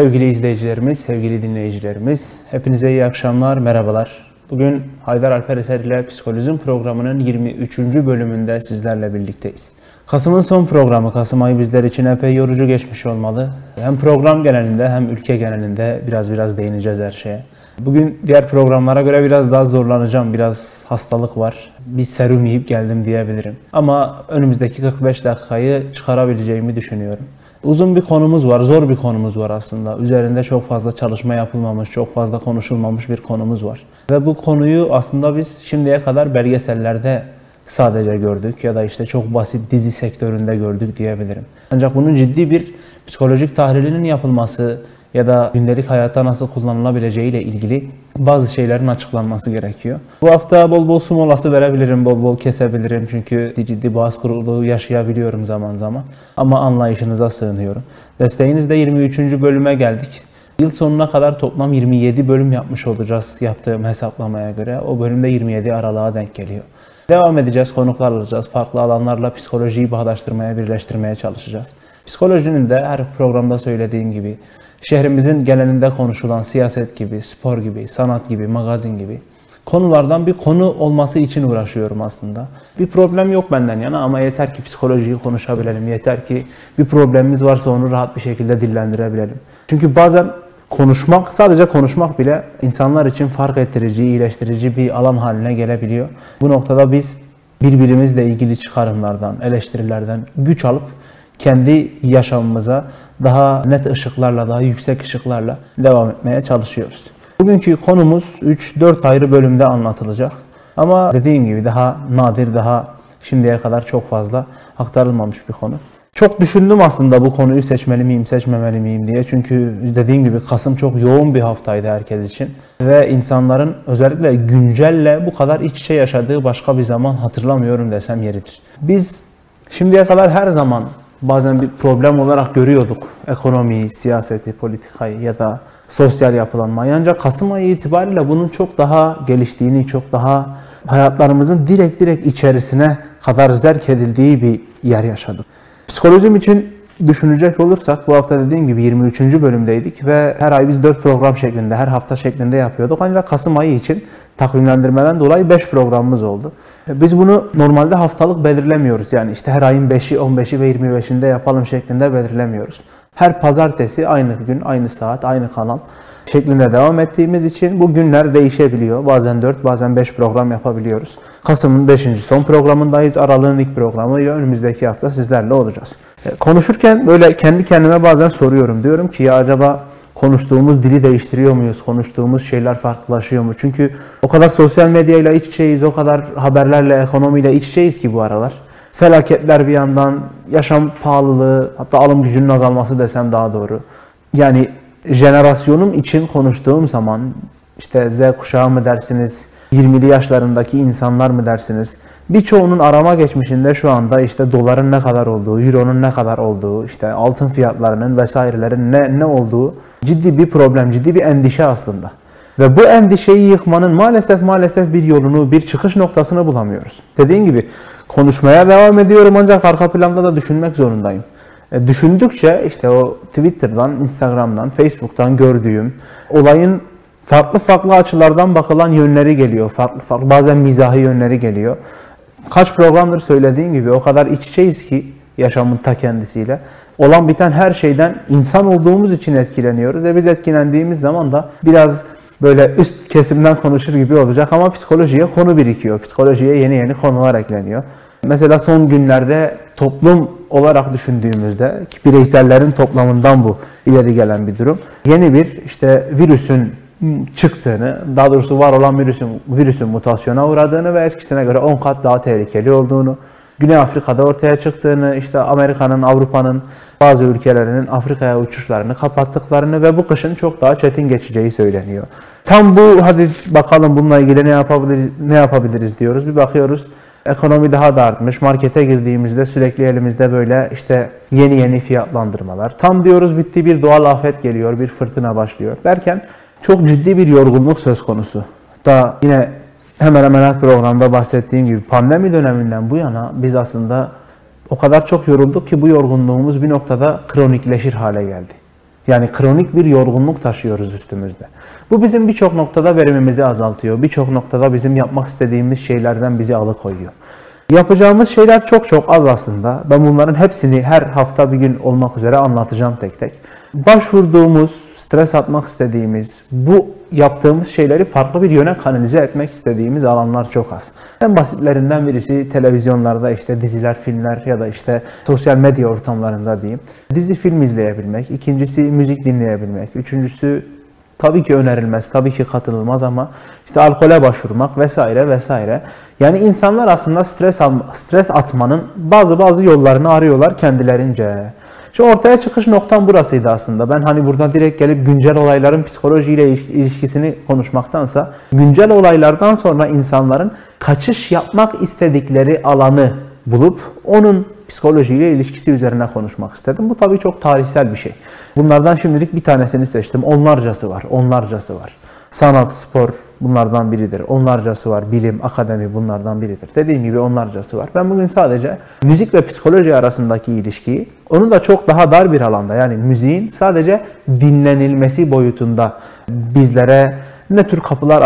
Sevgili izleyicilerimiz, sevgili dinleyicilerimiz, hepinize iyi akşamlar, merhabalar. Bugün Haydar Alper Eser ile Psikolojim programının 23. bölümünde sizlerle birlikteyiz. Kasım'ın son programı, Kasım ayı bizler için epey yorucu geçmiş olmalı. Hem program genelinde hem ülke genelinde biraz biraz değineceğiz her şeye. Bugün diğer programlara göre biraz daha zorlanacağım. Biraz hastalık var. Bir serum yiyip geldim diyebilirim. Ama önümüzdeki 45 dakikayı çıkarabileceğimi düşünüyorum. Uzun bir konumuz var, zor bir konumuz var aslında. Üzerinde çok fazla çalışma yapılmamış, çok fazla konuşulmamış bir konumuz var. Ve bu konuyu aslında biz şimdiye kadar belgesellerde sadece gördük ya da işte çok basit dizi sektöründe gördük diyebilirim. Ancak bunun ciddi bir psikolojik tahlilinin yapılması ya da gündelik hayatta nasıl kullanılabileceği ile ilgili bazı şeylerin açıklanması gerekiyor. Bu hafta bol bol su molası verebilirim, bol bol kesebilirim çünkü ciddi boğaz kuruluğu yaşayabiliyorum zaman zaman. Ama anlayışınıza sığınıyorum. Desteğinizde 23. bölüme geldik. Yıl sonuna kadar toplam 27 bölüm yapmış olacağız yaptığım hesaplamaya göre. O bölümde 27 aralığa denk geliyor. Devam edeceğiz, konuklar alacağız. Farklı alanlarla psikolojiyi bağdaştırmaya, birleştirmeye çalışacağız. Psikolojinin de her programda söylediğim gibi şehrimizin genelinde konuşulan siyaset gibi, spor gibi, sanat gibi, magazin gibi konulardan bir konu olması için uğraşıyorum aslında. Bir problem yok benden yana ama yeter ki psikolojiyi konuşabilelim. Yeter ki bir problemimiz varsa onu rahat bir şekilde dillendirebilelim. Çünkü bazen konuşmak, sadece konuşmak bile insanlar için fark ettirici, iyileştirici bir alan haline gelebiliyor. Bu noktada biz birbirimizle ilgili çıkarımlardan, eleştirilerden güç alıp kendi yaşamımıza daha net ışıklarla, daha yüksek ışıklarla devam etmeye çalışıyoruz. Bugünkü konumuz 3-4 ayrı bölümde anlatılacak. Ama dediğim gibi daha nadir, daha şimdiye kadar çok fazla aktarılmamış bir konu. Çok düşündüm aslında bu konuyu seçmeli miyim, seçmemeli miyim diye. Çünkü dediğim gibi Kasım çok yoğun bir haftaydı herkes için. Ve insanların özellikle güncelle bu kadar iç içe yaşadığı başka bir zaman hatırlamıyorum desem yeridir. Biz şimdiye kadar her zaman bazen bir problem olarak görüyorduk. Ekonomiyi, siyaseti, politikayı ya da sosyal yapılanmayı. Ancak Kasım ayı itibariyle bunun çok daha geliştiğini, çok daha hayatlarımızın direkt direkt içerisine kadar zerk edildiği bir yer yaşadık. Psikolojim için düşünecek olursak bu hafta dediğim gibi 23. bölümdeydik ve her ay biz 4 program şeklinde, her hafta şeklinde yapıyorduk. Ancak Kasım ayı için takvimlendirmeden dolayı 5 programımız oldu. Biz bunu normalde haftalık belirlemiyoruz. Yani işte her ayın 5'i, 15'i ve 25'inde yapalım şeklinde belirlemiyoruz. Her pazartesi aynı gün, aynı saat, aynı kanal şeklinde devam ettiğimiz için bu günler değişebiliyor. Bazen 4, bazen 5 program yapabiliyoruz. Kasım'ın 5. son programındayız. Aralığın ilk programıyla önümüzdeki hafta sizlerle olacağız. E, konuşurken böyle kendi kendime bazen soruyorum. Diyorum ki ya acaba konuştuğumuz dili değiştiriyor muyuz? Konuştuğumuz şeyler farklılaşıyor mu? Çünkü o kadar sosyal medyayla iç içeyiz, o kadar haberlerle, ekonomiyle iç içeyiz ki bu aralar. Felaketler bir yandan, yaşam pahalılığı, hatta alım gücünün azalması desem daha doğru. Yani jenerasyonum için konuştuğum zaman işte Z kuşağı mı dersiniz, 20'li yaşlarındaki insanlar mı dersiniz? Birçoğunun arama geçmişinde şu anda işte doların ne kadar olduğu, euronun ne kadar olduğu, işte altın fiyatlarının vesairelerin ne, ne olduğu ciddi bir problem, ciddi bir endişe aslında. Ve bu endişeyi yıkmanın maalesef maalesef bir yolunu, bir çıkış noktasını bulamıyoruz. Dediğim gibi konuşmaya devam ediyorum ancak arka planda da düşünmek zorundayım. E, düşündükçe işte o Twitter'dan, Instagram'dan, Facebook'tan gördüğüm olayın farklı farklı açılardan bakılan yönleri geliyor. Farklı farklı bazen mizahi yönleri geliyor. Kaç programdır söylediğim gibi o kadar iç içeyiz ki yaşamın ta kendisiyle. Olan biten her şeyden insan olduğumuz için etkileniyoruz. E biz etkilendiğimiz zaman da biraz böyle üst kesimden konuşur gibi olacak ama psikolojiye konu birikiyor. Psikolojiye yeni yeni konular ekleniyor. Mesela son günlerde toplum olarak düşündüğümüzde ki bireysellerin toplamından bu ileri gelen bir durum. Yeni bir işte virüsün çıktığını, daha doğrusu var olan virüsün, virüsün mutasyona uğradığını ve eskisine göre 10 kat daha tehlikeli olduğunu, Güney Afrika'da ortaya çıktığını, işte Amerika'nın, Avrupa'nın bazı ülkelerinin Afrika'ya uçuşlarını kapattıklarını ve bu kışın çok daha çetin geçeceği söyleniyor. Tam bu hadi bakalım bununla ilgili ne yapabiliriz, ne yapabiliriz diyoruz. Bir bakıyoruz ekonomi daha da artmış. Markete girdiğimizde sürekli elimizde böyle işte yeni yeni fiyatlandırmalar. Tam diyoruz bitti bir doğal afet geliyor, bir fırtına başlıyor derken çok ciddi bir yorgunluk söz konusu. Da yine hemen hemen her programda bahsettiğim gibi pandemi döneminden bu yana biz aslında o kadar çok yorulduk ki bu yorgunluğumuz bir noktada kronikleşir hale geldi. Yani kronik bir yorgunluk taşıyoruz üstümüzde. Bu bizim birçok noktada verimimizi azaltıyor. Birçok noktada bizim yapmak istediğimiz şeylerden bizi alıkoyuyor. Yapacağımız şeyler çok çok az aslında. Ben bunların hepsini her hafta bir gün olmak üzere anlatacağım tek tek. Başvurduğumuz, stres atmak istediğimiz, bu yaptığımız şeyleri farklı bir yöne kanalize etmek istediğimiz alanlar çok az. En basitlerinden birisi televizyonlarda işte diziler, filmler ya da işte sosyal medya ortamlarında diyeyim. Dizi film izleyebilmek, ikincisi müzik dinleyebilmek, üçüncüsü tabii ki önerilmez, tabii ki katılılmaz ama işte alkole başvurmak vesaire vesaire. Yani insanlar aslında stres stres atmanın bazı bazı yollarını arıyorlar kendilerince. Şu ortaya çıkış noktam burasıydı aslında. Ben hani burada direkt gelip güncel olayların psikolojiyle ilişkisini konuşmaktansa güncel olaylardan sonra insanların kaçış yapmak istedikleri alanı bulup onun psikolojiyle ilişkisi üzerine konuşmak istedim. Bu tabii çok tarihsel bir şey. Bunlardan şimdilik bir tanesini seçtim. Onlarcası var, onlarcası var. Sanat, spor bunlardan biridir. Onlarcası var. Bilim, akademi bunlardan biridir. Dediğim gibi onlarcası var. Ben bugün sadece müzik ve psikoloji arasındaki ilişkiyi, onu da çok daha dar bir alanda yani müziğin sadece dinlenilmesi boyutunda bizlere ne tür kapılar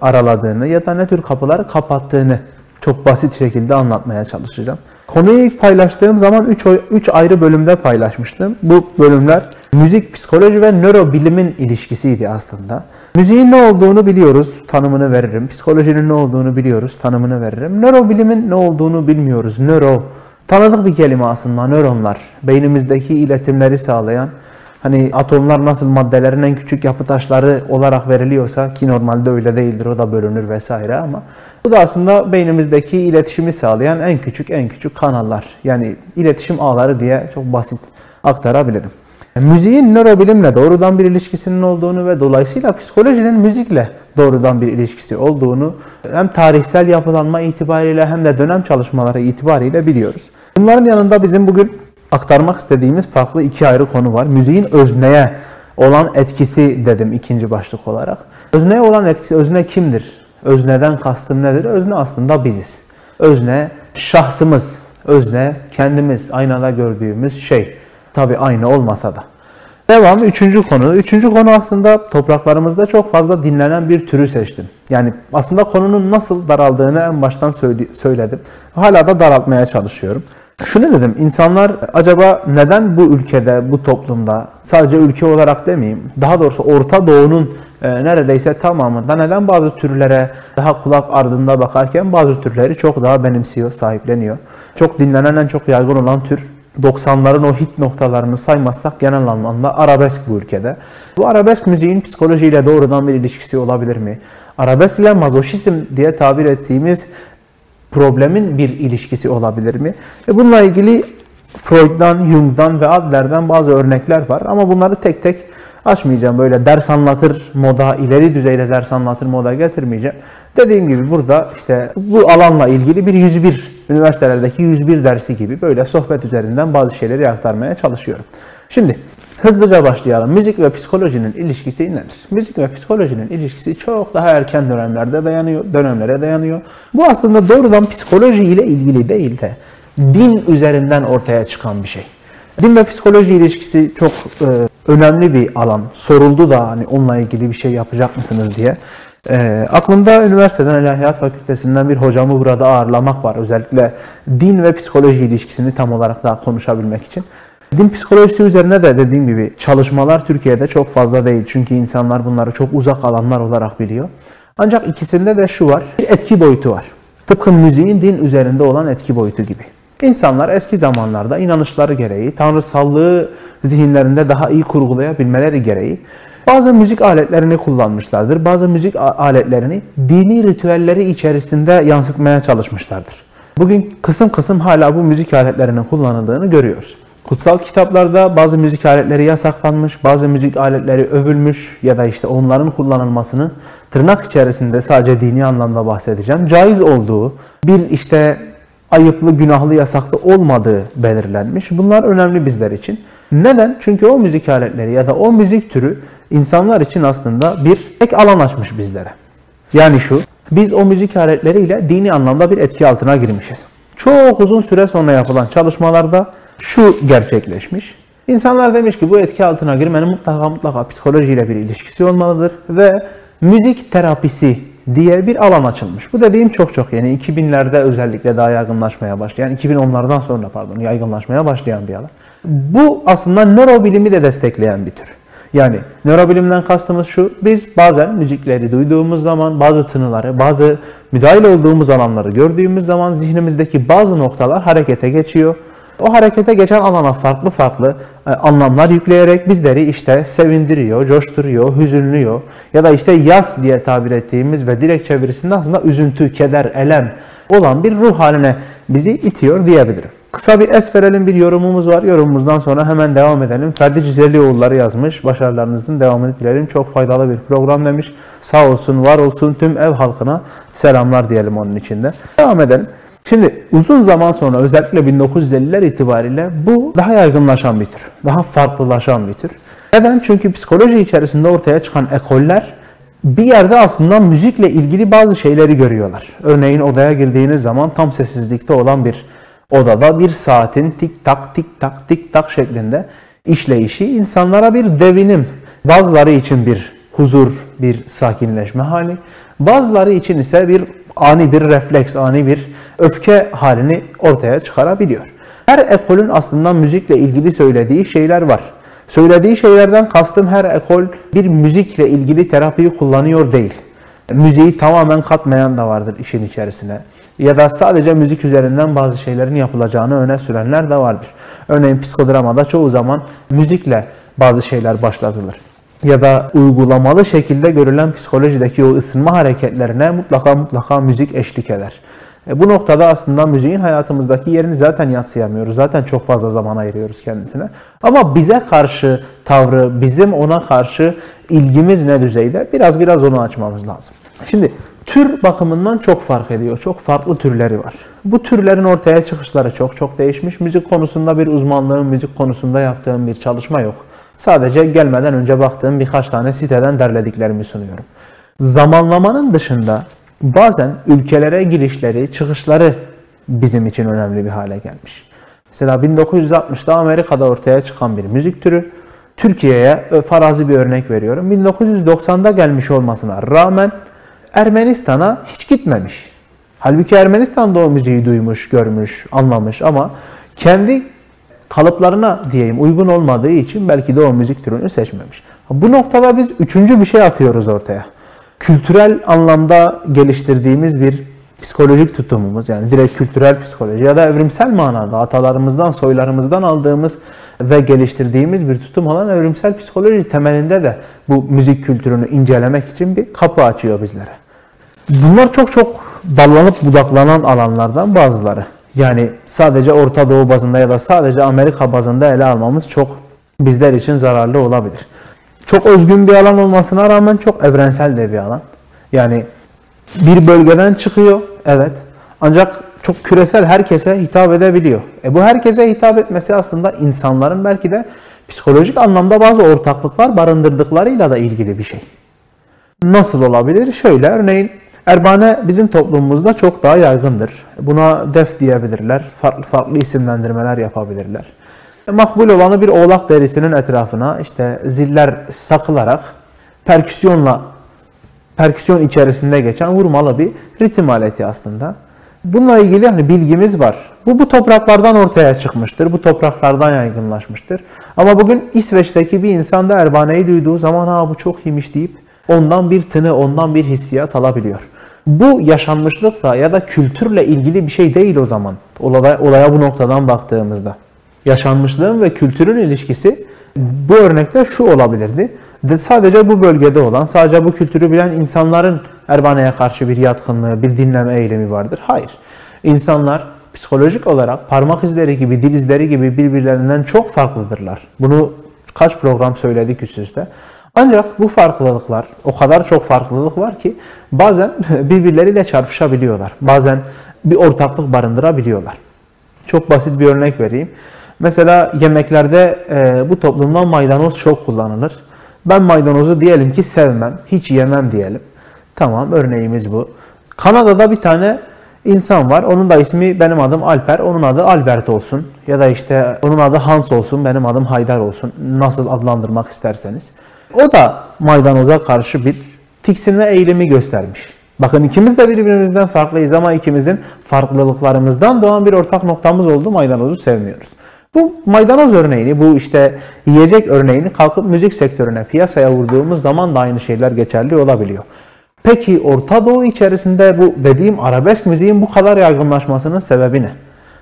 araladığını ya da ne tür kapıları kapattığını çok basit şekilde anlatmaya çalışacağım. Konuyu ilk paylaştığım zaman 3 3 ayrı bölümde paylaşmıştım. Bu bölümler müzik, psikoloji ve nörobilimin ilişkisiydi aslında. Müziğin ne olduğunu biliyoruz, tanımını veririm. Psikolojinin ne olduğunu biliyoruz, tanımını veririm. Nörobilimin ne olduğunu bilmiyoruz. Nöro tanıdık bir kelime aslında nöronlar. Beynimizdeki iletimleri sağlayan Hani atomlar nasıl maddelerin en küçük yapı taşları olarak veriliyorsa ki normalde öyle değildir o da bölünür vesaire ama bu da aslında beynimizdeki iletişimi sağlayan en küçük en küçük kanallar. Yani iletişim ağları diye çok basit aktarabilirim. Müziğin nörobilimle doğrudan bir ilişkisinin olduğunu ve dolayısıyla psikolojinin müzikle doğrudan bir ilişkisi olduğunu hem tarihsel yapılanma itibariyle hem de dönem çalışmaları itibariyle biliyoruz. Bunların yanında bizim bugün aktarmak istediğimiz farklı iki ayrı konu var. Müziğin özneye olan etkisi dedim ikinci başlık olarak. Özneye olan etkisi, özne kimdir? Özneden kastım nedir? Özne aslında biziz. Özne şahsımız, özne kendimiz, aynada gördüğümüz şey. Tabi aynı olmasa da. Devam üçüncü konu. Üçüncü konu aslında topraklarımızda çok fazla dinlenen bir türü seçtim. Yani aslında konunun nasıl daraldığını en baştan söyledim. Hala da daraltmaya çalışıyorum. Şunu dedim, insanlar acaba neden bu ülkede, bu toplumda, sadece ülke olarak demeyeyim, daha doğrusu Orta Doğu'nun e, neredeyse tamamında neden bazı türlere daha kulak ardında bakarken bazı türleri çok daha benimsiyor, sahipleniyor. Çok dinlenen, en çok yaygın olan tür 90'ların o hit noktalarını saymazsak genel anlamda arabesk bu ülkede. Bu arabesk müziğin psikolojiyle doğrudan bir ilişkisi olabilir mi? Arabesk ile mazoşizm diye tabir ettiğimiz problemin bir ilişkisi olabilir mi? Ve bununla ilgili Freud'dan, Jung'dan ve Adler'den bazı örnekler var ama bunları tek tek açmayacağım. Böyle ders anlatır moda, ileri düzeyde ders anlatır moda getirmeyeceğim. Dediğim gibi burada işte bu alanla ilgili bir 101, üniversitelerdeki 101 dersi gibi böyle sohbet üzerinden bazı şeyleri aktarmaya çalışıyorum. Şimdi hızlıca başlayalım. Müzik ve psikolojinin ilişkisi nedir? Müzik ve psikolojinin ilişkisi çok daha erken dönemlerde dayanıyor, dönemlere dayanıyor. Bu aslında doğrudan psikoloji ile ilgili değil de din üzerinden ortaya çıkan bir şey. Din ve psikoloji ilişkisi çok e, önemli bir alan. Soruldu da hani onunla ilgili bir şey yapacak mısınız diye. E, aklımda üniversiteden İlahiyat Fakültesinden bir hocamı burada ağırlamak var. Özellikle din ve psikoloji ilişkisini tam olarak daha konuşabilmek için. Din psikolojisi üzerine de dediğim gibi çalışmalar Türkiye'de çok fazla değil. Çünkü insanlar bunları çok uzak alanlar olarak biliyor. Ancak ikisinde de şu var, bir etki boyutu var. Tıpkı müziğin din üzerinde olan etki boyutu gibi. İnsanlar eski zamanlarda inanışları gereği, tanrısallığı zihinlerinde daha iyi kurgulayabilmeleri gereği bazı müzik aletlerini kullanmışlardır. Bazı müzik aletlerini dini ritüelleri içerisinde yansıtmaya çalışmışlardır. Bugün kısım kısım hala bu müzik aletlerinin kullanıldığını görüyoruz. Kutsal kitaplarda bazı müzik aletleri yasaklanmış, bazı müzik aletleri övülmüş ya da işte onların kullanılmasını tırnak içerisinde sadece dini anlamda bahsedeceğim. Caiz olduğu, bir işte ayıplı, günahlı, yasaklı olmadığı belirlenmiş. Bunlar önemli bizler için. Neden? Çünkü o müzik aletleri ya da o müzik türü insanlar için aslında bir ek alan açmış bizlere. Yani şu, biz o müzik aletleriyle dini anlamda bir etki altına girmişiz. Çok uzun süre sonra yapılan çalışmalarda şu gerçekleşmiş. İnsanlar demiş ki bu etki altına girmenin mutlaka mutlaka psikolojiyle bir ilişkisi olmalıdır ve müzik terapisi diye bir alan açılmış. Bu dediğim çok çok yeni. 2000'lerde özellikle daha yaygınlaşmaya başlayan, 2010'lardan sonra pardon yaygınlaşmaya başlayan bir alan. Bu aslında nörobilimi de destekleyen bir tür. Yani nörobilimden kastımız şu, biz bazen müzikleri duyduğumuz zaman, bazı tınıları, bazı müdahil olduğumuz alanları gördüğümüz zaman zihnimizdeki bazı noktalar harekete geçiyor. O harekete geçen alana farklı farklı e, anlamlar yükleyerek bizleri işte sevindiriyor, coşturuyor, hüzünlüyor ya da işte yas diye tabir ettiğimiz ve direkt çevirisinde aslında üzüntü, keder, elem olan bir ruh haline bizi itiyor diyebilirim. Kısa bir es verelim bir yorumumuz var. Yorumumuzdan sonra hemen devam edelim. Ferdi Cüzelioğulları yazmış. Başarılarınızın devamını dilerim. Çok faydalı bir program demiş. Sağ olsun, var olsun tüm ev halkına selamlar diyelim onun içinde. Devam edelim. Şimdi uzun zaman sonra özellikle 1950'ler itibariyle bu daha yaygınlaşan bir tür. Daha farklılaşan bir tür. Neden? Çünkü psikoloji içerisinde ortaya çıkan ekoller bir yerde aslında müzikle ilgili bazı şeyleri görüyorlar. Örneğin odaya girdiğiniz zaman tam sessizlikte olan bir odada bir saatin tik tak tik tak tik tak şeklinde işleyişi insanlara bir devinim, bazıları için bir huzur, bir sakinleşme hali, bazıları için ise bir ani bir refleks, ani bir öfke halini ortaya çıkarabiliyor. Her ekolün aslında müzikle ilgili söylediği şeyler var. Söylediği şeylerden kastım her ekol bir müzikle ilgili terapiyi kullanıyor değil. Müziği tamamen katmayan da vardır işin içerisine. Ya da sadece müzik üzerinden bazı şeylerin yapılacağını öne sürenler de vardır. Örneğin psikodramada çoğu zaman müzikle bazı şeyler başlatılır ya da uygulamalı şekilde görülen psikolojideki o ısınma hareketlerine mutlaka mutlaka müzik eşlik eder. E bu noktada aslında müziğin hayatımızdaki yerini zaten yatsıyamıyoruz. Zaten çok fazla zaman ayırıyoruz kendisine. Ama bize karşı tavrı, bizim ona karşı ilgimiz ne düzeyde? Biraz biraz onu açmamız lazım. Şimdi tür bakımından çok fark ediyor. Çok farklı türleri var. Bu türlerin ortaya çıkışları çok çok değişmiş. Müzik konusunda bir uzmanlığım, müzik konusunda yaptığım bir çalışma yok. Sadece gelmeden önce baktığım birkaç tane siteden derlediklerimi sunuyorum. Zamanlamanın dışında bazen ülkelere girişleri, çıkışları bizim için önemli bir hale gelmiş. Mesela 1960'da Amerika'da ortaya çıkan bir müzik türü. Türkiye'ye farazi bir örnek veriyorum. 1990'da gelmiş olmasına rağmen Ermenistan'a hiç gitmemiş. Halbuki Ermenistan da o müziği duymuş, görmüş, anlamış ama kendi kalıplarına diyeyim uygun olmadığı için belki de o müzik türünü seçmemiş. Bu noktada biz üçüncü bir şey atıyoruz ortaya. Kültürel anlamda geliştirdiğimiz bir psikolojik tutumumuz yani direkt kültürel psikoloji ya da evrimsel manada atalarımızdan, soylarımızdan aldığımız ve geliştirdiğimiz bir tutum olan evrimsel psikoloji temelinde de bu müzik kültürünü incelemek için bir kapı açıyor bizlere. Bunlar çok çok dallanıp budaklanan alanlardan bazıları. Yani sadece Orta Doğu bazında ya da sadece Amerika bazında ele almamız çok bizler için zararlı olabilir. Çok özgün bir alan olmasına rağmen çok evrensel de bir alan. Yani bir bölgeden çıkıyor, evet. Ancak çok küresel herkese hitap edebiliyor. E bu herkese hitap etmesi aslında insanların belki de psikolojik anlamda bazı ortaklıklar barındırdıklarıyla da ilgili bir şey. Nasıl olabilir? Şöyle örneğin Erbane bizim toplumumuzda çok daha yaygındır. Buna def diyebilirler, farklı farklı isimlendirmeler yapabilirler. Makbul olanı bir oğlak derisinin etrafına işte ziller sakılarak perküsyonla perküsyon içerisinde geçen vurmalı bir ritim aleti aslında. Bununla ilgili hani bilgimiz var. Bu bu topraklardan ortaya çıkmıştır. Bu topraklardan yaygınlaşmıştır. Ama bugün İsveç'teki bir insan da Erbane'yi duyduğu zaman ha bu çok iyiymiş deyip ondan bir tını, ondan bir hissiyat alabiliyor. Bu yaşanmışlıkla ya da kültürle ilgili bir şey değil o zaman. Olaya, olaya bu noktadan baktığımızda. Yaşanmışlığın ve kültürün ilişkisi bu örnekte şu olabilirdi. De sadece bu bölgede olan, sadece bu kültürü bilen insanların Erbane'ye karşı bir yatkınlığı, bir dinleme eylemi vardır. Hayır. İnsanlar psikolojik olarak parmak izleri gibi, dil izleri gibi birbirlerinden çok farklıdırlar. Bunu kaç program söyledik üst. Ancak bu farklılıklar, o kadar çok farklılık var ki bazen birbirleriyle çarpışabiliyorlar. Bazen bir ortaklık barındırabiliyorlar. Çok basit bir örnek vereyim. Mesela yemeklerde e, bu toplumda maydanoz çok kullanılır. Ben maydanozu diyelim ki sevmem, hiç yemem diyelim. Tamam örneğimiz bu. Kanada'da bir tane insan var. Onun da ismi benim adım Alper, onun adı Albert olsun. Ya da işte onun adı Hans olsun, benim adım Haydar olsun. Nasıl adlandırmak isterseniz. O da maydanoza karşı bir tiksinme eğilimi göstermiş. Bakın ikimiz de birbirimizden farklıyız ama ikimizin farklılıklarımızdan doğan bir ortak noktamız oldu. Maydanozu sevmiyoruz. Bu maydanoz örneğini, bu işte yiyecek örneğini kalkıp müzik sektörüne, piyasaya vurduğumuz zaman da aynı şeyler geçerli olabiliyor. Peki Orta Doğu içerisinde bu dediğim arabesk müziğin bu kadar yaygınlaşmasının sebebi ne?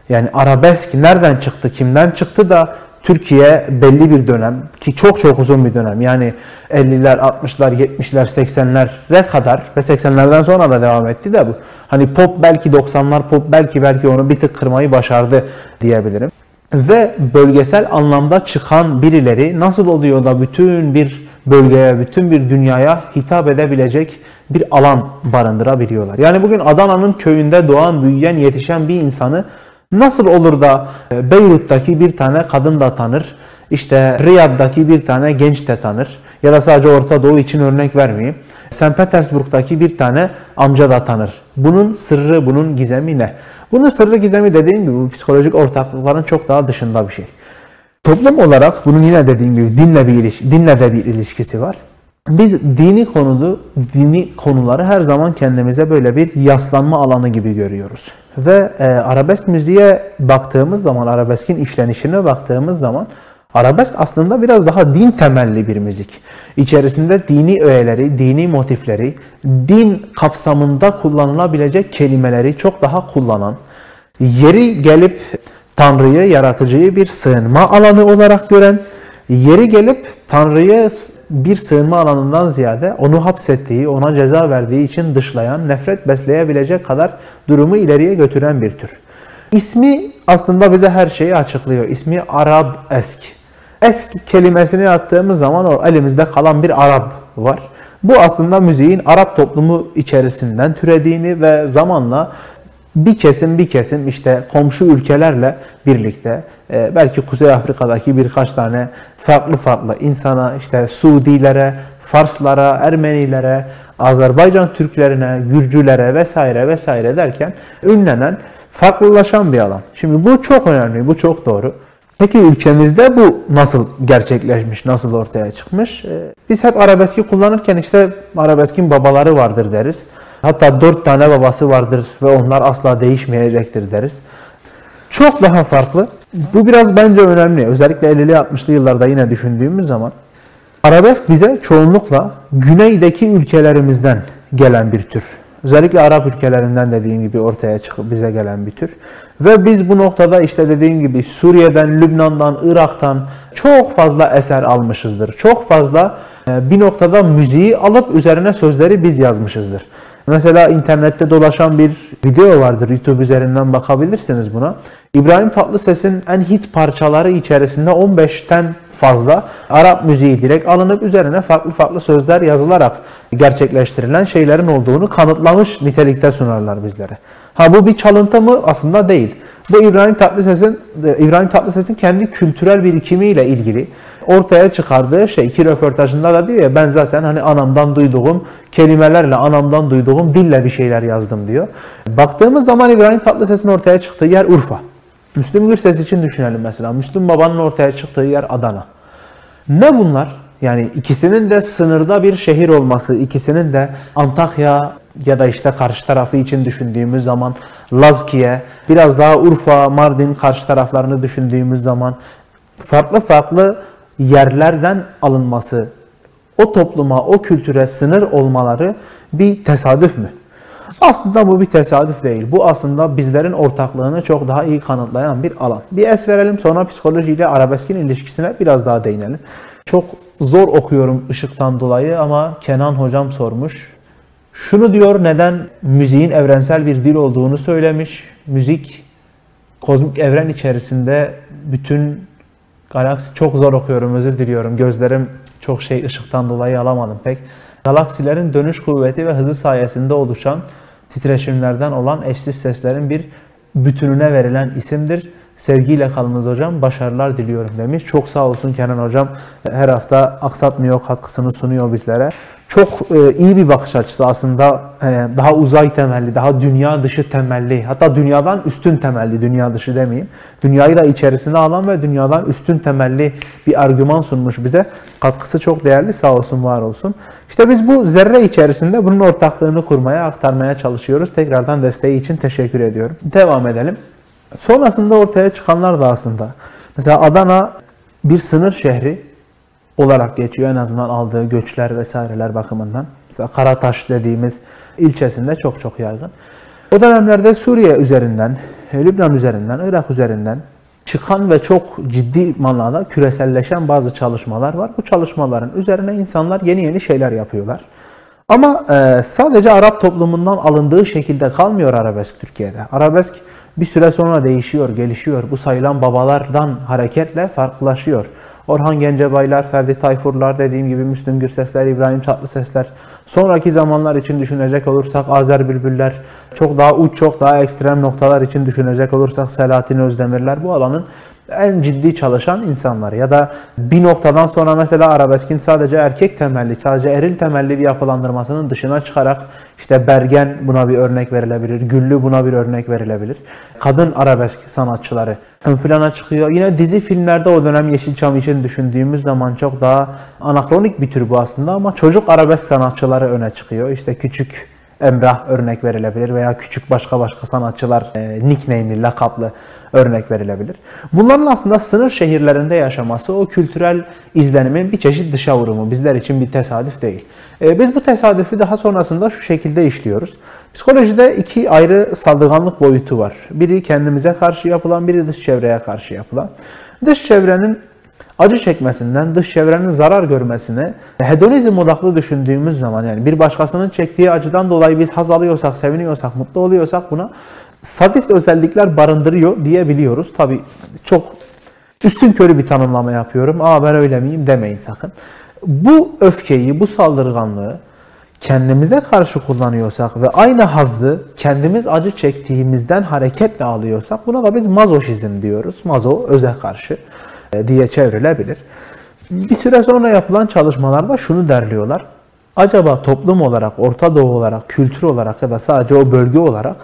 Yani arabesk nereden çıktı, kimden çıktı da Türkiye belli bir dönem ki çok çok uzun bir dönem yani 50'ler, 60'lar, 70'ler, 80'lere kadar ve 80'lerden sonra da devam etti de bu. Hani pop belki 90'lar pop belki belki onu bir tık kırmayı başardı diyebilirim. Ve bölgesel anlamda çıkan birileri nasıl oluyor da bütün bir bölgeye, bütün bir dünyaya hitap edebilecek bir alan barındırabiliyorlar. Yani bugün Adana'nın köyünde doğan, büyüyen, yetişen bir insanı nasıl olur da e, Beyrut'taki bir tane kadın da tanır, işte Riyad'daki bir tane genç de tanır ya da sadece Orta Doğu için örnek vermeyeyim. St. Petersburg'daki bir tane amca da tanır. Bunun sırrı, bunun gizemi ne? Bunun sırrı gizemi dediğim gibi bu psikolojik ortaklıkların çok daha dışında bir şey. Toplum olarak bunun yine dediğim gibi dinle bir ilişki, dinle de bir ilişkisi var. Biz dini konudu, dini konuları her zaman kendimize böyle bir yaslanma alanı gibi görüyoruz. Ve e, arabesk müziğe baktığımız zaman, arabeskin işlenişine baktığımız zaman arabesk aslında biraz daha din temelli bir müzik. İçerisinde dini öğeleri, dini motifleri, din kapsamında kullanılabilecek kelimeleri çok daha kullanan, yeri gelip Tanrı'yı, yaratıcıyı bir sığınma alanı olarak gören, yeri gelip Tanrı'yı bir sığınma alanından ziyade onu hapsettiği, ona ceza verdiği için dışlayan, nefret besleyebilecek kadar durumu ileriye götüren bir tür. İsmi aslında bize her şeyi açıklıyor. İsmi Arab esk. Esk kelimesini attığımız zaman o elimizde kalan bir Arap var. Bu aslında müziğin Arap toplumu içerisinden türediğini ve zamanla bir kesim bir kesim işte komşu ülkelerle birlikte e, belki Kuzey Afrika'daki birkaç tane farklı farklı insana işte Suudilere, Farslara, Ermenilere, Azerbaycan Türklerine, Gürcülere vesaire vesaire derken ünlenen, farklılaşan bir alan. Şimdi bu çok önemli, bu çok doğru. Peki ülkemizde bu nasıl gerçekleşmiş, nasıl ortaya çıkmış? E, biz hep arabeski kullanırken işte arabeskin babaları vardır deriz. Hatta dört tane babası vardır ve onlar asla değişmeyecektir deriz. Çok daha farklı. Bu biraz bence önemli. Özellikle 50'li 60'lı yıllarda yine düşündüğümüz zaman arabesk bize çoğunlukla güneydeki ülkelerimizden gelen bir tür. Özellikle Arap ülkelerinden dediğim gibi ortaya çıkıp bize gelen bir tür. Ve biz bu noktada işte dediğim gibi Suriye'den, Lübnan'dan, Irak'tan çok fazla eser almışızdır. Çok fazla e, bir noktada müziği alıp üzerine sözleri biz yazmışızdır. Mesela internette dolaşan bir video vardır. YouTube üzerinden bakabilirsiniz buna. İbrahim Tatlıses'in en hit parçaları içerisinde 15'ten fazla Arap müziği direkt alınıp üzerine farklı farklı sözler yazılarak gerçekleştirilen şeylerin olduğunu kanıtlamış nitelikte sunarlar bizlere. Ha bu bir çalıntı mı? Aslında değil. Bu İbrahim Tatlıses'in İbrahim Tatlıses'in kendi kültürel birikimiyle ilgili ortaya çıkardığı şey iki röportajında da diyor ya ben zaten hani anamdan duyduğum kelimelerle anamdan duyduğum dille bir şeyler yazdım diyor. Baktığımız zaman İbrahim Tatlıses'in ortaya çıktığı yer Urfa. Müslüm Gürses için düşünelim mesela. Müslüm Baba'nın ortaya çıktığı yer Adana. Ne bunlar? Yani ikisinin de sınırda bir şehir olması, ikisinin de Antakya ya da işte karşı tarafı için düşündüğümüz zaman Lazkiye, biraz daha Urfa, Mardin karşı taraflarını düşündüğümüz zaman farklı farklı yerlerden alınması, o topluma, o kültüre sınır olmaları bir tesadüf mü? Aslında bu bir tesadüf değil. Bu aslında bizlerin ortaklığını çok daha iyi kanıtlayan bir alan. Bir es verelim sonra psikolojiyle arabeskin ilişkisine biraz daha değinelim. Çok zor okuyorum ışıktan dolayı ama Kenan hocam sormuş. Şunu diyor neden müziğin evrensel bir dil olduğunu söylemiş. Müzik kozmik evren içerisinde bütün galaksi çok zor okuyorum özür diliyorum. Gözlerim çok şey ışıktan dolayı alamadım pek. Galaksilerin dönüş kuvveti ve hızı sayesinde oluşan titreşimlerden olan eşsiz seslerin bir bütününe verilen isimdir. Sevgiyle kalınız hocam. Başarılar diliyorum demiş. Çok sağ olsun Kenan hocam. Her hafta aksatmıyor, katkısını sunuyor bizlere. Çok e, iyi bir bakış açısı aslında. E, daha uzay temelli, daha dünya dışı temelli. Hatta dünyadan üstün temelli, dünya dışı demeyeyim. Dünyayı da içerisine alan ve dünyadan üstün temelli bir argüman sunmuş bize. Katkısı çok değerli. Sağ olsun, var olsun. İşte biz bu zerre içerisinde bunun ortaklığını kurmaya, aktarmaya çalışıyoruz. Tekrardan desteği için teşekkür ediyorum. Devam edelim. Sonrasında ortaya çıkanlar da aslında. Mesela Adana bir sınır şehri olarak geçiyor en azından aldığı göçler vesaireler bakımından. Mesela Karataş dediğimiz ilçesinde çok çok yaygın. O dönemlerde Suriye üzerinden, Lübnan üzerinden, Irak üzerinden çıkan ve çok ciddi manada küreselleşen bazı çalışmalar var. Bu çalışmaların üzerine insanlar yeni yeni şeyler yapıyorlar. Ama e, sadece Arap toplumundan alındığı şekilde kalmıyor arabesk Türkiye'de. Arabesk bir süre sonra değişiyor, gelişiyor. Bu sayılan babalardan hareketle farklılaşıyor. Orhan Gencebaylar, Ferdi Tayfurlar, dediğim gibi Müslüm Gürsesler, İbrahim Tatlısesler. Sonraki zamanlar için düşünecek olursak Azer Bülbüller, çok daha uç, çok daha ekstrem noktalar için düşünecek olursak Selahattin Özdemirler bu alanın en ciddi çalışan insanlar ya da bir noktadan sonra mesela arabeskin sadece erkek temelli, sadece eril temelli bir yapılandırmasının dışına çıkarak işte Bergen buna bir örnek verilebilir, Güllü buna bir örnek verilebilir. Kadın arabesk sanatçıları ön plana çıkıyor. Yine dizi filmlerde o dönem Yeşilçam için düşündüğümüz zaman çok daha anakronik bir tür bu aslında ama çocuk arabesk sanatçıları öne çıkıyor. İşte küçük Emrah örnek verilebilir veya küçük başka başka sanatçılar e, nickname'li, lakaplı örnek verilebilir. Bunların aslında sınır şehirlerinde yaşaması o kültürel izlenimin bir çeşit dışa vurumu. Bizler için bir tesadüf değil. E, biz bu tesadüfü daha sonrasında şu şekilde işliyoruz. Psikolojide iki ayrı saldırganlık boyutu var. Biri kendimize karşı yapılan, biri dış çevreye karşı yapılan. Dış çevrenin acı çekmesinden, dış çevrenin zarar görmesine hedonizm odaklı düşündüğümüz zaman yani bir başkasının çektiği acıdan dolayı biz haz alıyorsak, seviniyorsak, mutlu oluyorsak buna sadist özellikler barındırıyor diyebiliyoruz. Tabi çok üstün körü bir tanımlama yapıyorum. Aa ben öyle miyim demeyin sakın. Bu öfkeyi, bu saldırganlığı kendimize karşı kullanıyorsak ve aynı hazzı kendimiz acı çektiğimizden hareketle alıyorsak buna da biz mazoşizm diyoruz. Mazo, öze karşı. E, diye çevrilebilir. Bir süre sonra yapılan çalışmalarda şunu derliyorlar. Acaba toplum olarak, Orta Doğu olarak, kültür olarak ya da sadece o bölge olarak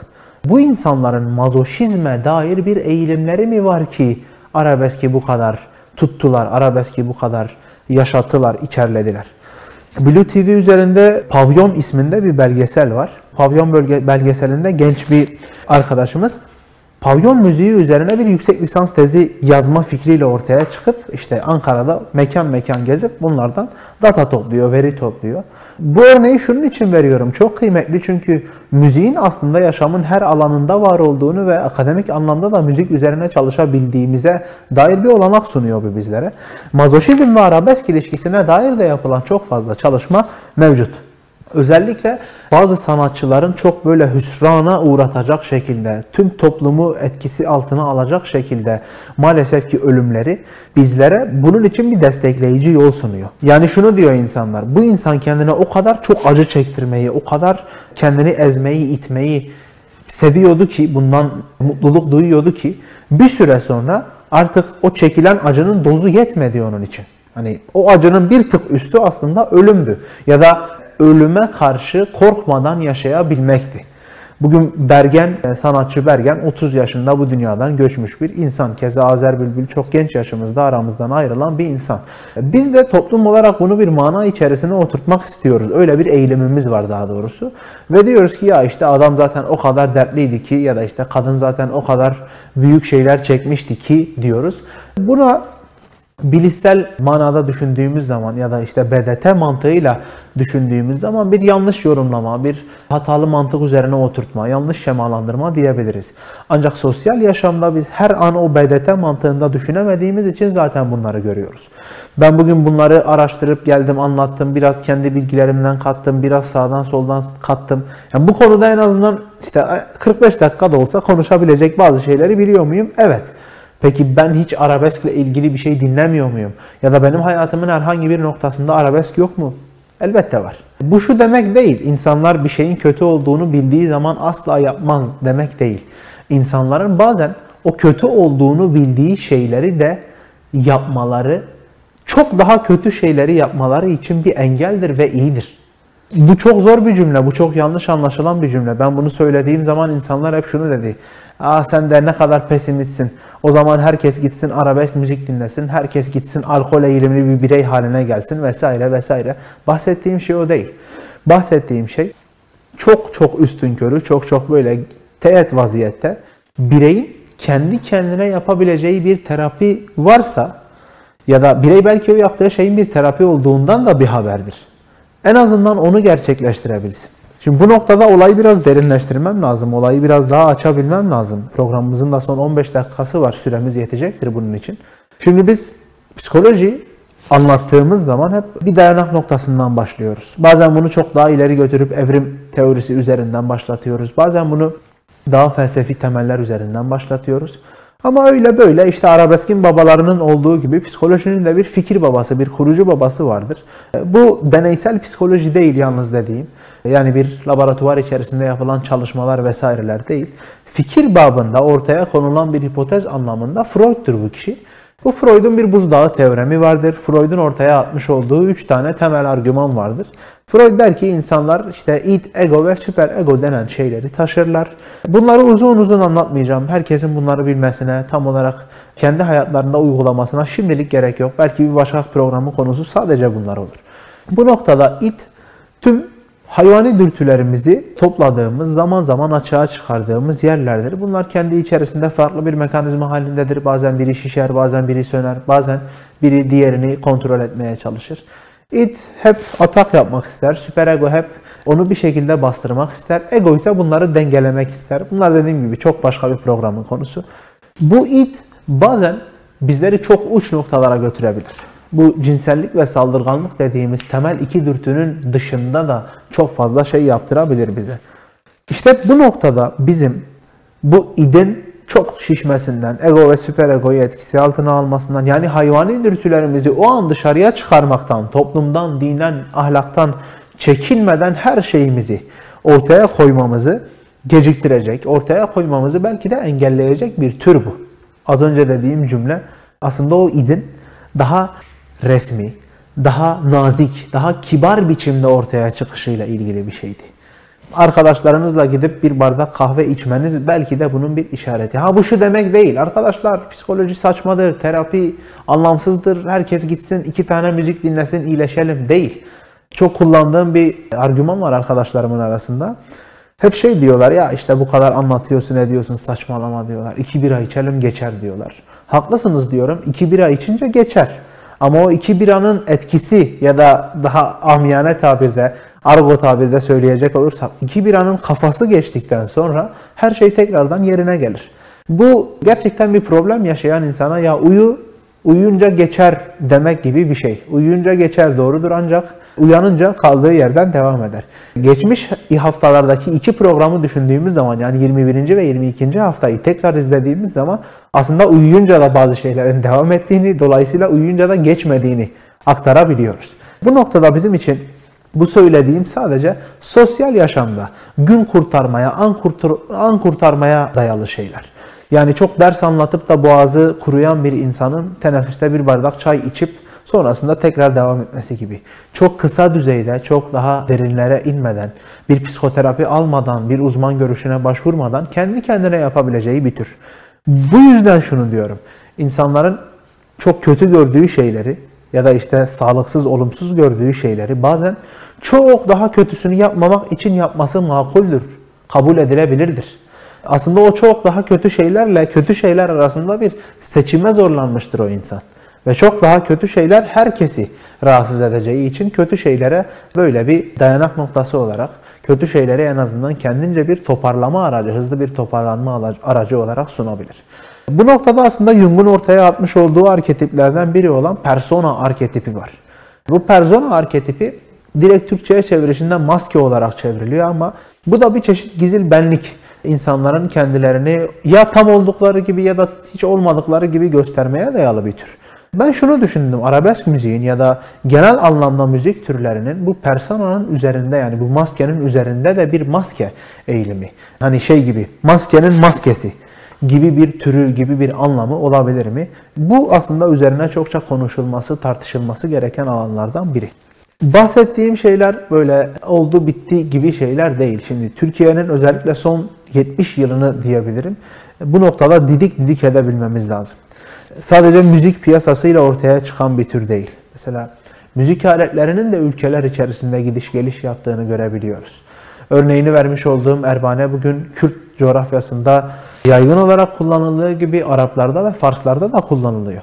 bu insanların mazoşizme dair bir eğilimleri mi var ki arabeski bu kadar tuttular, arabeski bu kadar yaşattılar, içerlediler? Blue TV üzerinde Pavyon isminde bir belgesel var. Pavyon bölge, belgeselinde genç bir arkadaşımız pavyon müziği üzerine bir yüksek lisans tezi yazma fikriyle ortaya çıkıp işte Ankara'da mekan mekan gezip bunlardan data topluyor, veri topluyor. Bu örneği şunun için veriyorum. Çok kıymetli çünkü müziğin aslında yaşamın her alanında var olduğunu ve akademik anlamda da müzik üzerine çalışabildiğimize dair bir olanak sunuyor bu bizlere. Mazoşizm ve arabesk ilişkisine dair de yapılan çok fazla çalışma mevcut. Özellikle bazı sanatçıların çok böyle hüsrana uğratacak şekilde, tüm toplumu etkisi altına alacak şekilde maalesef ki ölümleri bizlere bunun için bir destekleyici yol sunuyor. Yani şunu diyor insanlar, bu insan kendine o kadar çok acı çektirmeyi, o kadar kendini ezmeyi, itmeyi seviyordu ki, bundan mutluluk duyuyordu ki bir süre sonra artık o çekilen acının dozu yetmedi onun için. Hani o acının bir tık üstü aslında ölümdü. Ya da ölüme karşı korkmadan yaşayabilmekti. Bugün Bergen, e, sanatçı Bergen 30 yaşında bu dünyadan göçmüş bir insan. Keza Azer Bülbül çok genç yaşımızda aramızdan ayrılan bir insan. E, biz de toplum olarak bunu bir mana içerisine oturtmak istiyoruz. Öyle bir eğilimimiz var daha doğrusu. Ve diyoruz ki ya işte adam zaten o kadar dertliydi ki ya da işte kadın zaten o kadar büyük şeyler çekmişti ki diyoruz. Buna bilişsel manada düşündüğümüz zaman ya da işte BDT mantığıyla düşündüğümüz zaman bir yanlış yorumlama, bir hatalı mantık üzerine oturtma, yanlış şemalandırma diyebiliriz. Ancak sosyal yaşamda biz her an o BDT mantığında düşünemediğimiz için zaten bunları görüyoruz. Ben bugün bunları araştırıp geldim, anlattım, biraz kendi bilgilerimden kattım, biraz sağdan soldan kattım. Yani bu konuda en azından işte 45 dakika da olsa konuşabilecek bazı şeyleri biliyor muyum? Evet. Peki ben hiç arabeskle ilgili bir şey dinlemiyor muyum? Ya da benim hayatımın herhangi bir noktasında arabesk yok mu? Elbette var. Bu şu demek değil. İnsanlar bir şeyin kötü olduğunu bildiği zaman asla yapmaz demek değil. İnsanların bazen o kötü olduğunu bildiği şeyleri de yapmaları çok daha kötü şeyleri yapmaları için bir engeldir ve iyidir. Bu çok zor bir cümle, bu çok yanlış anlaşılan bir cümle. Ben bunu söylediğim zaman insanlar hep şunu dedi. Aa sen de ne kadar pesimistsin. O zaman herkes gitsin arabesk müzik dinlesin, herkes gitsin alkol eğilimli bir birey haline gelsin vesaire vesaire. Bahsettiğim şey o değil. Bahsettiğim şey çok çok üstün körü, çok çok böyle teğet vaziyette bireyin kendi kendine yapabileceği bir terapi varsa ya da birey belki o yaptığı şeyin bir terapi olduğundan da bir haberdir. En azından onu gerçekleştirebilsin. Şimdi bu noktada olayı biraz derinleştirmem lazım. Olayı biraz daha açabilmem lazım. Programımızın da son 15 dakikası var. Süremiz yetecektir bunun için. Şimdi biz psikoloji anlattığımız zaman hep bir dayanak noktasından başlıyoruz. Bazen bunu çok daha ileri götürüp evrim teorisi üzerinden başlatıyoruz. Bazen bunu daha felsefi temeller üzerinden başlatıyoruz. Ama öyle böyle işte arabeskin babalarının olduğu gibi psikolojinin de bir fikir babası, bir kurucu babası vardır. Bu deneysel psikoloji değil yalnız dediğim. Yani bir laboratuvar içerisinde yapılan çalışmalar vesaireler değil. Fikir babında ortaya konulan bir hipotez anlamında Freud'tur bu kişi. Bu Freud'un bir buzdağı teoremi vardır. Freud'un ortaya atmış olduğu üç tane temel argüman vardır. Freud der ki insanlar işte id, ego ve süper ego denen şeyleri taşırlar. Bunları uzun uzun anlatmayacağım. Herkesin bunları bilmesine, tam olarak kendi hayatlarında uygulamasına şimdilik gerek yok. Belki bir başka programın konusu sadece bunlar olur. Bu noktada id tüm hayvani dürtülerimizi topladığımız, zaman zaman açığa çıkardığımız yerlerdir. Bunlar kendi içerisinde farklı bir mekanizma halindedir. Bazen biri şişer, bazen biri söner, bazen biri diğerini kontrol etmeye çalışır. It hep atak yapmak ister. Süper ego hep onu bir şekilde bastırmak ister. Ego ise bunları dengelemek ister. Bunlar dediğim gibi çok başka bir programın konusu. Bu it bazen bizleri çok uç noktalara götürebilir bu cinsellik ve saldırganlık dediğimiz temel iki dürtünün dışında da çok fazla şey yaptırabilir bize. İşte bu noktada bizim bu idin çok şişmesinden, ego ve süper egoyu etkisi altına almasından yani hayvani dürtülerimizi o an dışarıya çıkarmaktan, toplumdan, dinen, ahlaktan çekinmeden her şeyimizi ortaya koymamızı geciktirecek, ortaya koymamızı belki de engelleyecek bir tür bu. Az önce dediğim cümle aslında o idin daha resmi, daha nazik, daha kibar biçimde ortaya çıkışıyla ilgili bir şeydi. Arkadaşlarınızla gidip bir bardak kahve içmeniz belki de bunun bir işareti. Ha bu şu demek değil. Arkadaşlar psikoloji saçmadır, terapi anlamsızdır. Herkes gitsin iki tane müzik dinlesin iyileşelim değil. Çok kullandığım bir argüman var arkadaşlarımın arasında. Hep şey diyorlar ya işte bu kadar anlatıyorsun ediyorsun saçmalama diyorlar. İki bira içelim geçer diyorlar. Haklısınız diyorum. İki bira içince geçer. Ama o iki biranın etkisi ya da daha amiyane tabirde, argo tabirde söyleyecek olursak iki biranın kafası geçtikten sonra her şey tekrardan yerine gelir. Bu gerçekten bir problem yaşayan insana ya uyu uyuyunca geçer demek gibi bir şey. Uyuyunca geçer doğrudur ancak uyanınca kaldığı yerden devam eder. Geçmiş haftalardaki iki programı düşündüğümüz zaman yani 21. ve 22. haftayı tekrar izlediğimiz zaman aslında uyuyunca da bazı şeylerin devam ettiğini dolayısıyla uyuyunca da geçmediğini aktarabiliyoruz. Bu noktada bizim için bu söylediğim sadece sosyal yaşamda gün kurtarmaya, an, kurtar an kurtarmaya dayalı şeyler. Yani çok ders anlatıp da boğazı kuruyan bir insanın teneffüste bir bardak çay içip sonrasında tekrar devam etmesi gibi. Çok kısa düzeyde, çok daha derinlere inmeden, bir psikoterapi almadan, bir uzman görüşüne başvurmadan kendi kendine yapabileceği bir tür. Bu yüzden şunu diyorum. İnsanların çok kötü gördüğü şeyleri ya da işte sağlıksız, olumsuz gördüğü şeyleri bazen çok daha kötüsünü yapmamak için yapması makuldür, kabul edilebilirdir. Aslında o çok daha kötü şeylerle kötü şeyler arasında bir seçime zorlanmıştır o insan. Ve çok daha kötü şeyler herkesi rahatsız edeceği için kötü şeylere böyle bir dayanak noktası olarak kötü şeyleri en azından kendince bir toparlama aracı, hızlı bir toparlanma aracı olarak sunabilir. Bu noktada aslında Jung'un ortaya atmış olduğu arketiplerden biri olan persona arketipi var. Bu persona arketipi direkt Türkçe'ye çevirişinden maske olarak çevriliyor ama bu da bir çeşit gizil benlik insanların kendilerini ya tam oldukları gibi ya da hiç olmadıkları gibi göstermeye dayalı bir tür. Ben şunu düşündüm. Arabesk müziğin ya da genel anlamda müzik türlerinin bu personanın üzerinde yani bu maskenin üzerinde de bir maske eğilimi. Hani şey gibi maskenin maskesi. gibi bir türü, gibi bir anlamı olabilir mi? Bu aslında üzerine çokça konuşulması, tartışılması gereken alanlardan biri. Bahsettiğim şeyler böyle oldu bitti gibi şeyler değil. Şimdi Türkiye'nin özellikle son 70 yılını diyebilirim. Bu noktada didik didik edebilmemiz lazım. Sadece müzik piyasasıyla ortaya çıkan bir tür değil. Mesela müzik aletlerinin de ülkeler içerisinde gidiş geliş yaptığını görebiliyoruz. Örneğini vermiş olduğum Erbane bugün Kürt coğrafyasında yaygın olarak kullanıldığı gibi Araplarda ve Farslarda da kullanılıyor.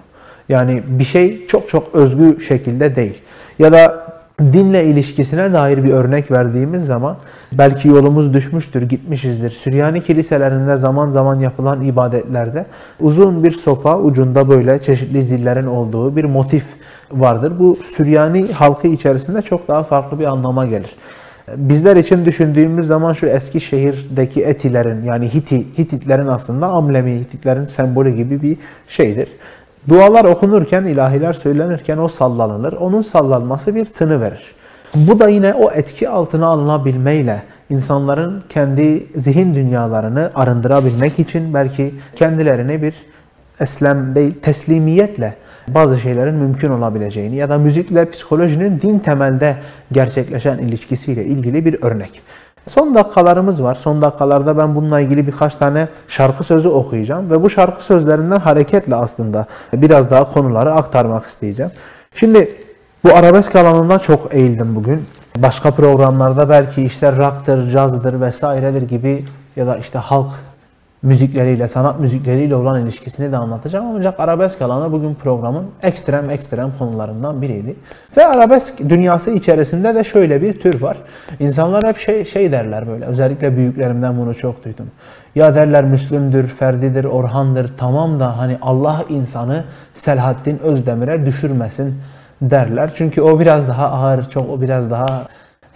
Yani bir şey çok çok özgü şekilde değil. Ya da dinle ilişkisine dair bir örnek verdiğimiz zaman belki yolumuz düşmüştür, gitmişizdir. Süryani kiliselerinde zaman zaman yapılan ibadetlerde uzun bir sopa ucunda böyle çeşitli zillerin olduğu bir motif vardır. Bu Süryani halkı içerisinde çok daha farklı bir anlama gelir. Bizler için düşündüğümüz zaman şu eski şehirdeki Etilerin yani Hiti, Hititlerin aslında Amlemi, Hititlerin sembolü gibi bir şeydir. Dualar okunurken, ilahiler söylenirken o sallanılır. Onun sallanması bir tını verir. Bu da yine o etki altına alınabilmeyle insanların kendi zihin dünyalarını arındırabilmek için belki kendilerini bir eslem değil teslimiyetle bazı şeylerin mümkün olabileceğini ya da müzikle psikolojinin din temelde gerçekleşen ilişkisiyle ilgili bir örnek. Son dakikalarımız var. Son dakikalarda ben bununla ilgili birkaç tane şarkı sözü okuyacağım ve bu şarkı sözlerinden hareketle aslında biraz daha konuları aktarmak isteyeceğim. Şimdi bu arabesk alanında çok eğildim bugün. Başka programlarda belki işte rock'tır, cazdır vesairedir gibi ya da işte halk müzikleriyle, sanat müzikleriyle olan ilişkisini de anlatacağım. Ancak arabesk alanı bugün programın ekstrem ekstrem konularından biriydi. Ve arabesk dünyası içerisinde de şöyle bir tür var. İnsanlar hep şey, şey derler böyle, özellikle büyüklerimden bunu çok duydum. Ya derler Müslüm'dür, Ferdi'dir, Orhan'dır, tamam da hani Allah insanı Selahaddin Özdemir'e düşürmesin derler. Çünkü o biraz daha ağır, çok o biraz daha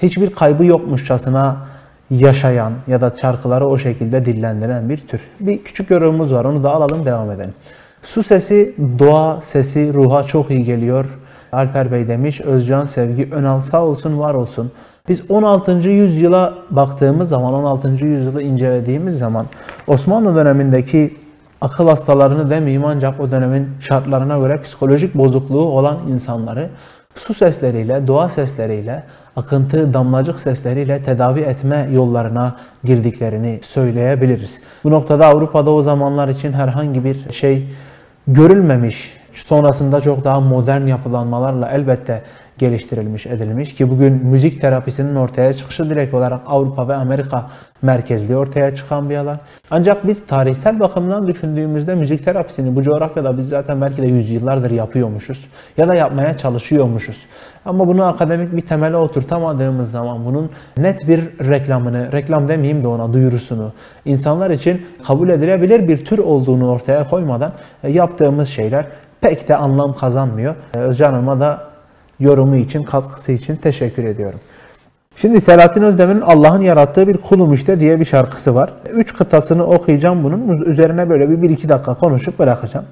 hiçbir kaybı yokmuşçasına yaşayan ya da şarkıları o şekilde dillendiren bir tür. Bir küçük yorumumuz var onu da alalım devam edelim. Su sesi, doğa sesi ruha çok iyi geliyor. Alper Bey demiş, Özcan Sevgi Önal sağ olsun var olsun. Biz 16. yüzyıla baktığımız zaman, 16. yüzyılı incelediğimiz zaman Osmanlı dönemindeki akıl hastalarını demeyeyim ancak o dönemin şartlarına göre psikolojik bozukluğu olan insanları su sesleriyle, doğa sesleriyle, akıntı, damlacık sesleriyle tedavi etme yollarına girdiklerini söyleyebiliriz. Bu noktada Avrupa'da o zamanlar için herhangi bir şey görülmemiş. Sonrasında çok daha modern yapılanmalarla elbette geliştirilmiş, edilmiş ki bugün müzik terapisinin ortaya çıkışı direkt olarak Avrupa ve Amerika merkezli ortaya çıkan bir alan. Ancak biz tarihsel bakımdan düşündüğümüzde müzik terapisini bu coğrafyada biz zaten belki de yüzyıllardır yapıyormuşuz ya da yapmaya çalışıyormuşuz. Ama bunu akademik bir temele oturtamadığımız zaman bunun net bir reklamını, reklam demeyeyim de ona duyurusunu, insanlar için kabul edilebilir bir tür olduğunu ortaya koymadan yaptığımız şeyler pek de anlam kazanmıyor. Özcan Hanım'a da yorumu için, katkısı için teşekkür ediyorum. Şimdi Selahattin Özdemir'in Allah'ın yarattığı bir kulum işte diye bir şarkısı var. Üç kıtasını okuyacağım bunun. Üzerine böyle bir, bir iki dakika konuşup bırakacağım.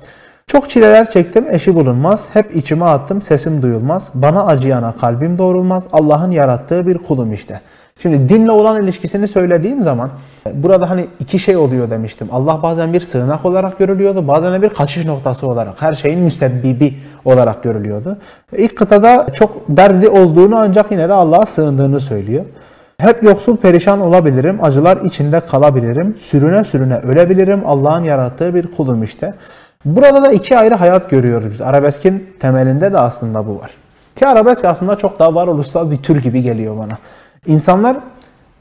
Çok çileler çektim, eşi bulunmaz. Hep içime attım, sesim duyulmaz. Bana acıyana kalbim doğrulmaz. Allah'ın yarattığı bir kulum işte. Şimdi dinle olan ilişkisini söylediğim zaman burada hani iki şey oluyor demiştim. Allah bazen bir sığınak olarak görülüyordu, bazen de bir kaçış noktası olarak, her şeyin müsebbibi olarak görülüyordu. İlk kıtada çok derdi olduğunu ancak yine de Allah'a sığındığını söylüyor. Hep yoksul perişan olabilirim, acılar içinde kalabilirim, sürüne sürüne ölebilirim, Allah'ın yarattığı bir kulum işte. Burada da iki ayrı hayat görüyoruz biz. Arabeskin temelinde de aslında bu var. Ki arabesk aslında çok daha varoluşsal bir tür gibi geliyor bana. İnsanlar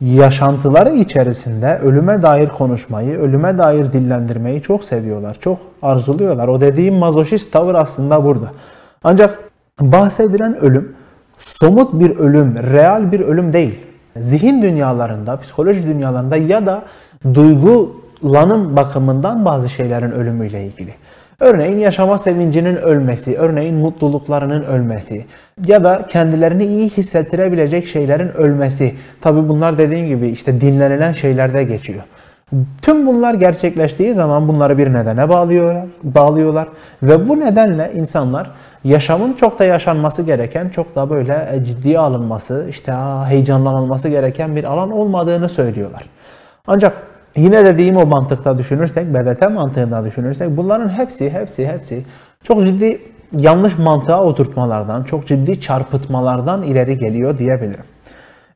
yaşantıları içerisinde ölüme dair konuşmayı, ölüme dair dillendirmeyi çok seviyorlar, çok arzuluyorlar. O dediğim mazoşist tavır aslında burada. Ancak bahsedilen ölüm somut bir ölüm, real bir ölüm değil. Zihin dünyalarında, psikoloji dünyalarında ya da duygulanım bakımından bazı şeylerin ölümüyle ilgili. Örneğin yaşama sevincinin ölmesi, örneğin mutluluklarının ölmesi ya da kendilerini iyi hissettirebilecek şeylerin ölmesi. Tabi bunlar dediğim gibi işte dinlenilen şeylerde geçiyor. Tüm bunlar gerçekleştiği zaman bunları bir nedene bağlıyorlar, bağlıyorlar ve bu nedenle insanlar yaşamın çok da yaşanması gereken, çok da böyle e, ciddiye alınması, işte heyecanlanılması gereken bir alan olmadığını söylüyorlar. Ancak Yine dediğim o mantıkta düşünürsek, BDT mantığında düşünürsek bunların hepsi, hepsi, hepsi çok ciddi yanlış mantığa oturtmalardan, çok ciddi çarpıtmalardan ileri geliyor diyebilirim.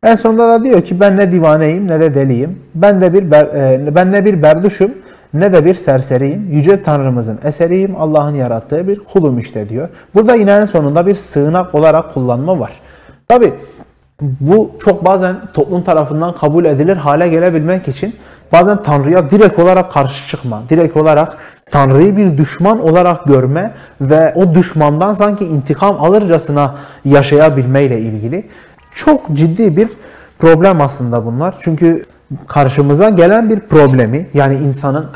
En sonunda da diyor ki ben ne divaneyim ne de deliyim. Ben de bir e, ben ne bir berduşum ne de bir serseriyim. Yüce Tanrımızın eseriyim. Allah'ın yarattığı bir kulum işte diyor. Burada yine en sonunda bir sığınak olarak kullanma var. Tabi bu çok bazen toplum tarafından kabul edilir hale gelebilmek için bazen Tanrı'ya direkt olarak karşı çıkma, direkt olarak Tanrı'yı bir düşman olarak görme ve o düşmandan sanki intikam alırcasına yaşayabilmeyle ilgili çok ciddi bir problem aslında bunlar. Çünkü karşımıza gelen bir problemi yani insanın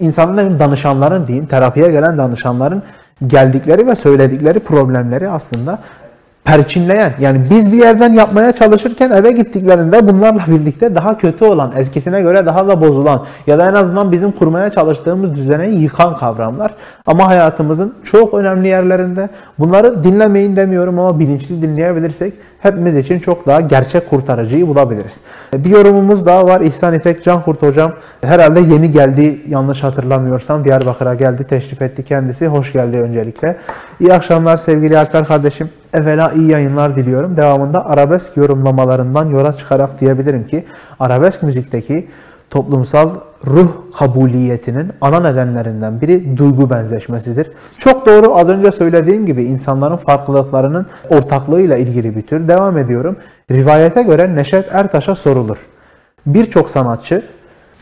insanın danışanların diyeyim terapiye gelen danışanların geldikleri ve söyledikleri problemleri aslında perçinleyen yani biz bir yerden yapmaya çalışırken eve gittiklerinde bunlarla birlikte daha kötü olan, eskisine göre daha da bozulan ya da en azından bizim kurmaya çalıştığımız düzeneyi yıkan kavramlar. Ama hayatımızın çok önemli yerlerinde bunları dinlemeyin demiyorum ama bilinçli dinleyebilirsek hepimiz için çok daha gerçek kurtarıcıyı bulabiliriz. Bir yorumumuz daha var. İhsan İpek Cankurt hocam herhalde yeni geldi yanlış hatırlamıyorsam Diyarbakır'a geldi teşrif etti kendisi. Hoş geldi öncelikle. İyi akşamlar sevgili Alper kardeşim. Evvela iyi yayınlar diliyorum. Devamında arabesk yorumlamalarından yola çıkarak diyebilirim ki arabesk müzikteki toplumsal ruh kabuliyetinin ana nedenlerinden biri duygu benzeşmesidir. Çok doğru az önce söylediğim gibi insanların farklılıklarının ortaklığıyla ilgili bir tür. Devam ediyorum. Rivayete göre Neşet Ertaş'a sorulur. Birçok sanatçı,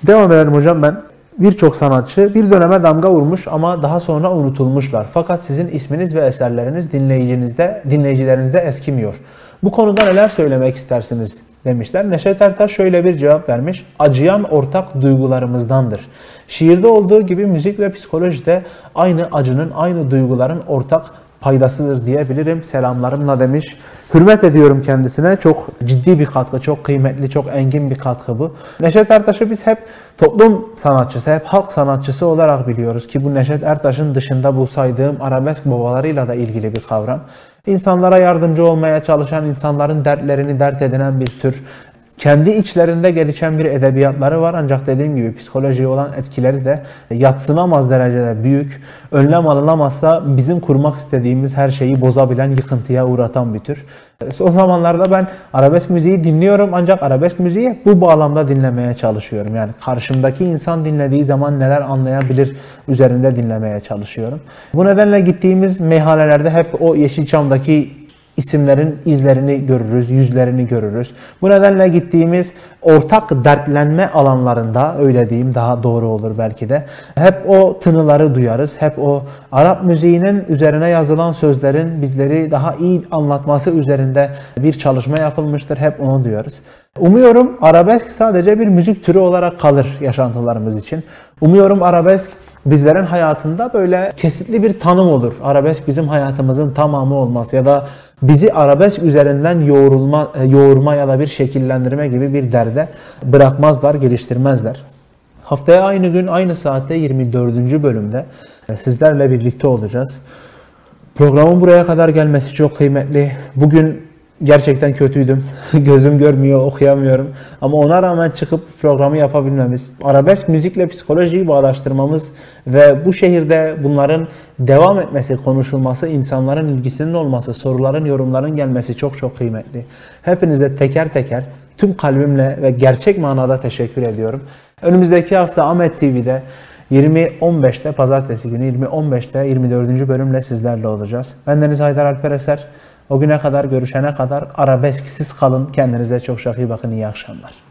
devam edelim hocam ben birçok sanatçı bir döneme damga vurmuş ama daha sonra unutulmuşlar. Fakat sizin isminiz ve eserleriniz dinleyicinizde, dinleyicilerinizde eskimiyor. Bu konuda neler söylemek istersiniz demişler. Neşet Ertaş şöyle bir cevap vermiş. Acıyan ortak duygularımızdandır. Şiirde olduğu gibi müzik ve psikolojide aynı acının, aynı duyguların ortak paydasıdır diyebilirim. Selamlarımla demiş. Hürmet ediyorum kendisine. Çok ciddi bir katkı, çok kıymetli, çok engin bir katkı bu. Neşet Ertaş'ı biz hep toplum sanatçısı, hep halk sanatçısı olarak biliyoruz ki bu Neşet Ertaş'ın dışında bu saydığım arabesk babalarıyla da ilgili bir kavram. İnsanlara yardımcı olmaya çalışan, insanların dertlerini dert edinen bir tür kendi içlerinde gelişen bir edebiyatları var ancak dediğim gibi psikolojiye olan etkileri de yatsınamaz derecede büyük. Önlem alınamazsa bizim kurmak istediğimiz her şeyi bozabilen, yıkıntıya uğratan bir tür. Son zamanlarda ben arabesk müziği dinliyorum ancak arabesk müziği bu bağlamda dinlemeye çalışıyorum. Yani karşımdaki insan dinlediği zaman neler anlayabilir üzerinde dinlemeye çalışıyorum. Bu nedenle gittiğimiz meyhanelerde hep o Yeşilçam'daki isimlerin izlerini görürüz, yüzlerini görürüz. Bu nedenle gittiğimiz ortak dertlenme alanlarında öyle diyeyim daha doğru olur belki de. Hep o tınıları duyarız. Hep o Arap müziğinin üzerine yazılan sözlerin bizleri daha iyi anlatması üzerinde bir çalışma yapılmıştır. Hep onu duyarız. Umuyorum arabesk sadece bir müzik türü olarak kalır yaşantılarımız için. Umuyorum arabesk bizlerin hayatında böyle kesitli bir tanım olur. Arabesk bizim hayatımızın tamamı olmaz ya da bizi arabesk üzerinden yoğrulma, e, yoğurma ya da bir şekillendirme gibi bir derde bırakmazlar, geliştirmezler. Haftaya aynı gün, aynı saatte 24. bölümde e, sizlerle birlikte olacağız. Programın buraya kadar gelmesi çok kıymetli. Bugün gerçekten kötüydüm. Gözüm görmüyor, okuyamıyorum. Ama ona rağmen çıkıp programı yapabilmemiz, arabesk müzikle psikolojiyi bağdaştırmamız ve bu şehirde bunların devam etmesi, konuşulması, insanların ilgisinin olması, soruların, yorumların gelmesi çok çok kıymetli. Hepinize teker teker tüm kalbimle ve gerçek manada teşekkür ediyorum. Önümüzdeki hafta Ahmet TV'de 20.15'te pazartesi günü 20.15'te 24. bölümle sizlerle olacağız. Bendeniz Haydar Alper Eser. O güne kadar görüşene kadar arabesksiz kalın. Kendinize çok çok bakın. İyi akşamlar.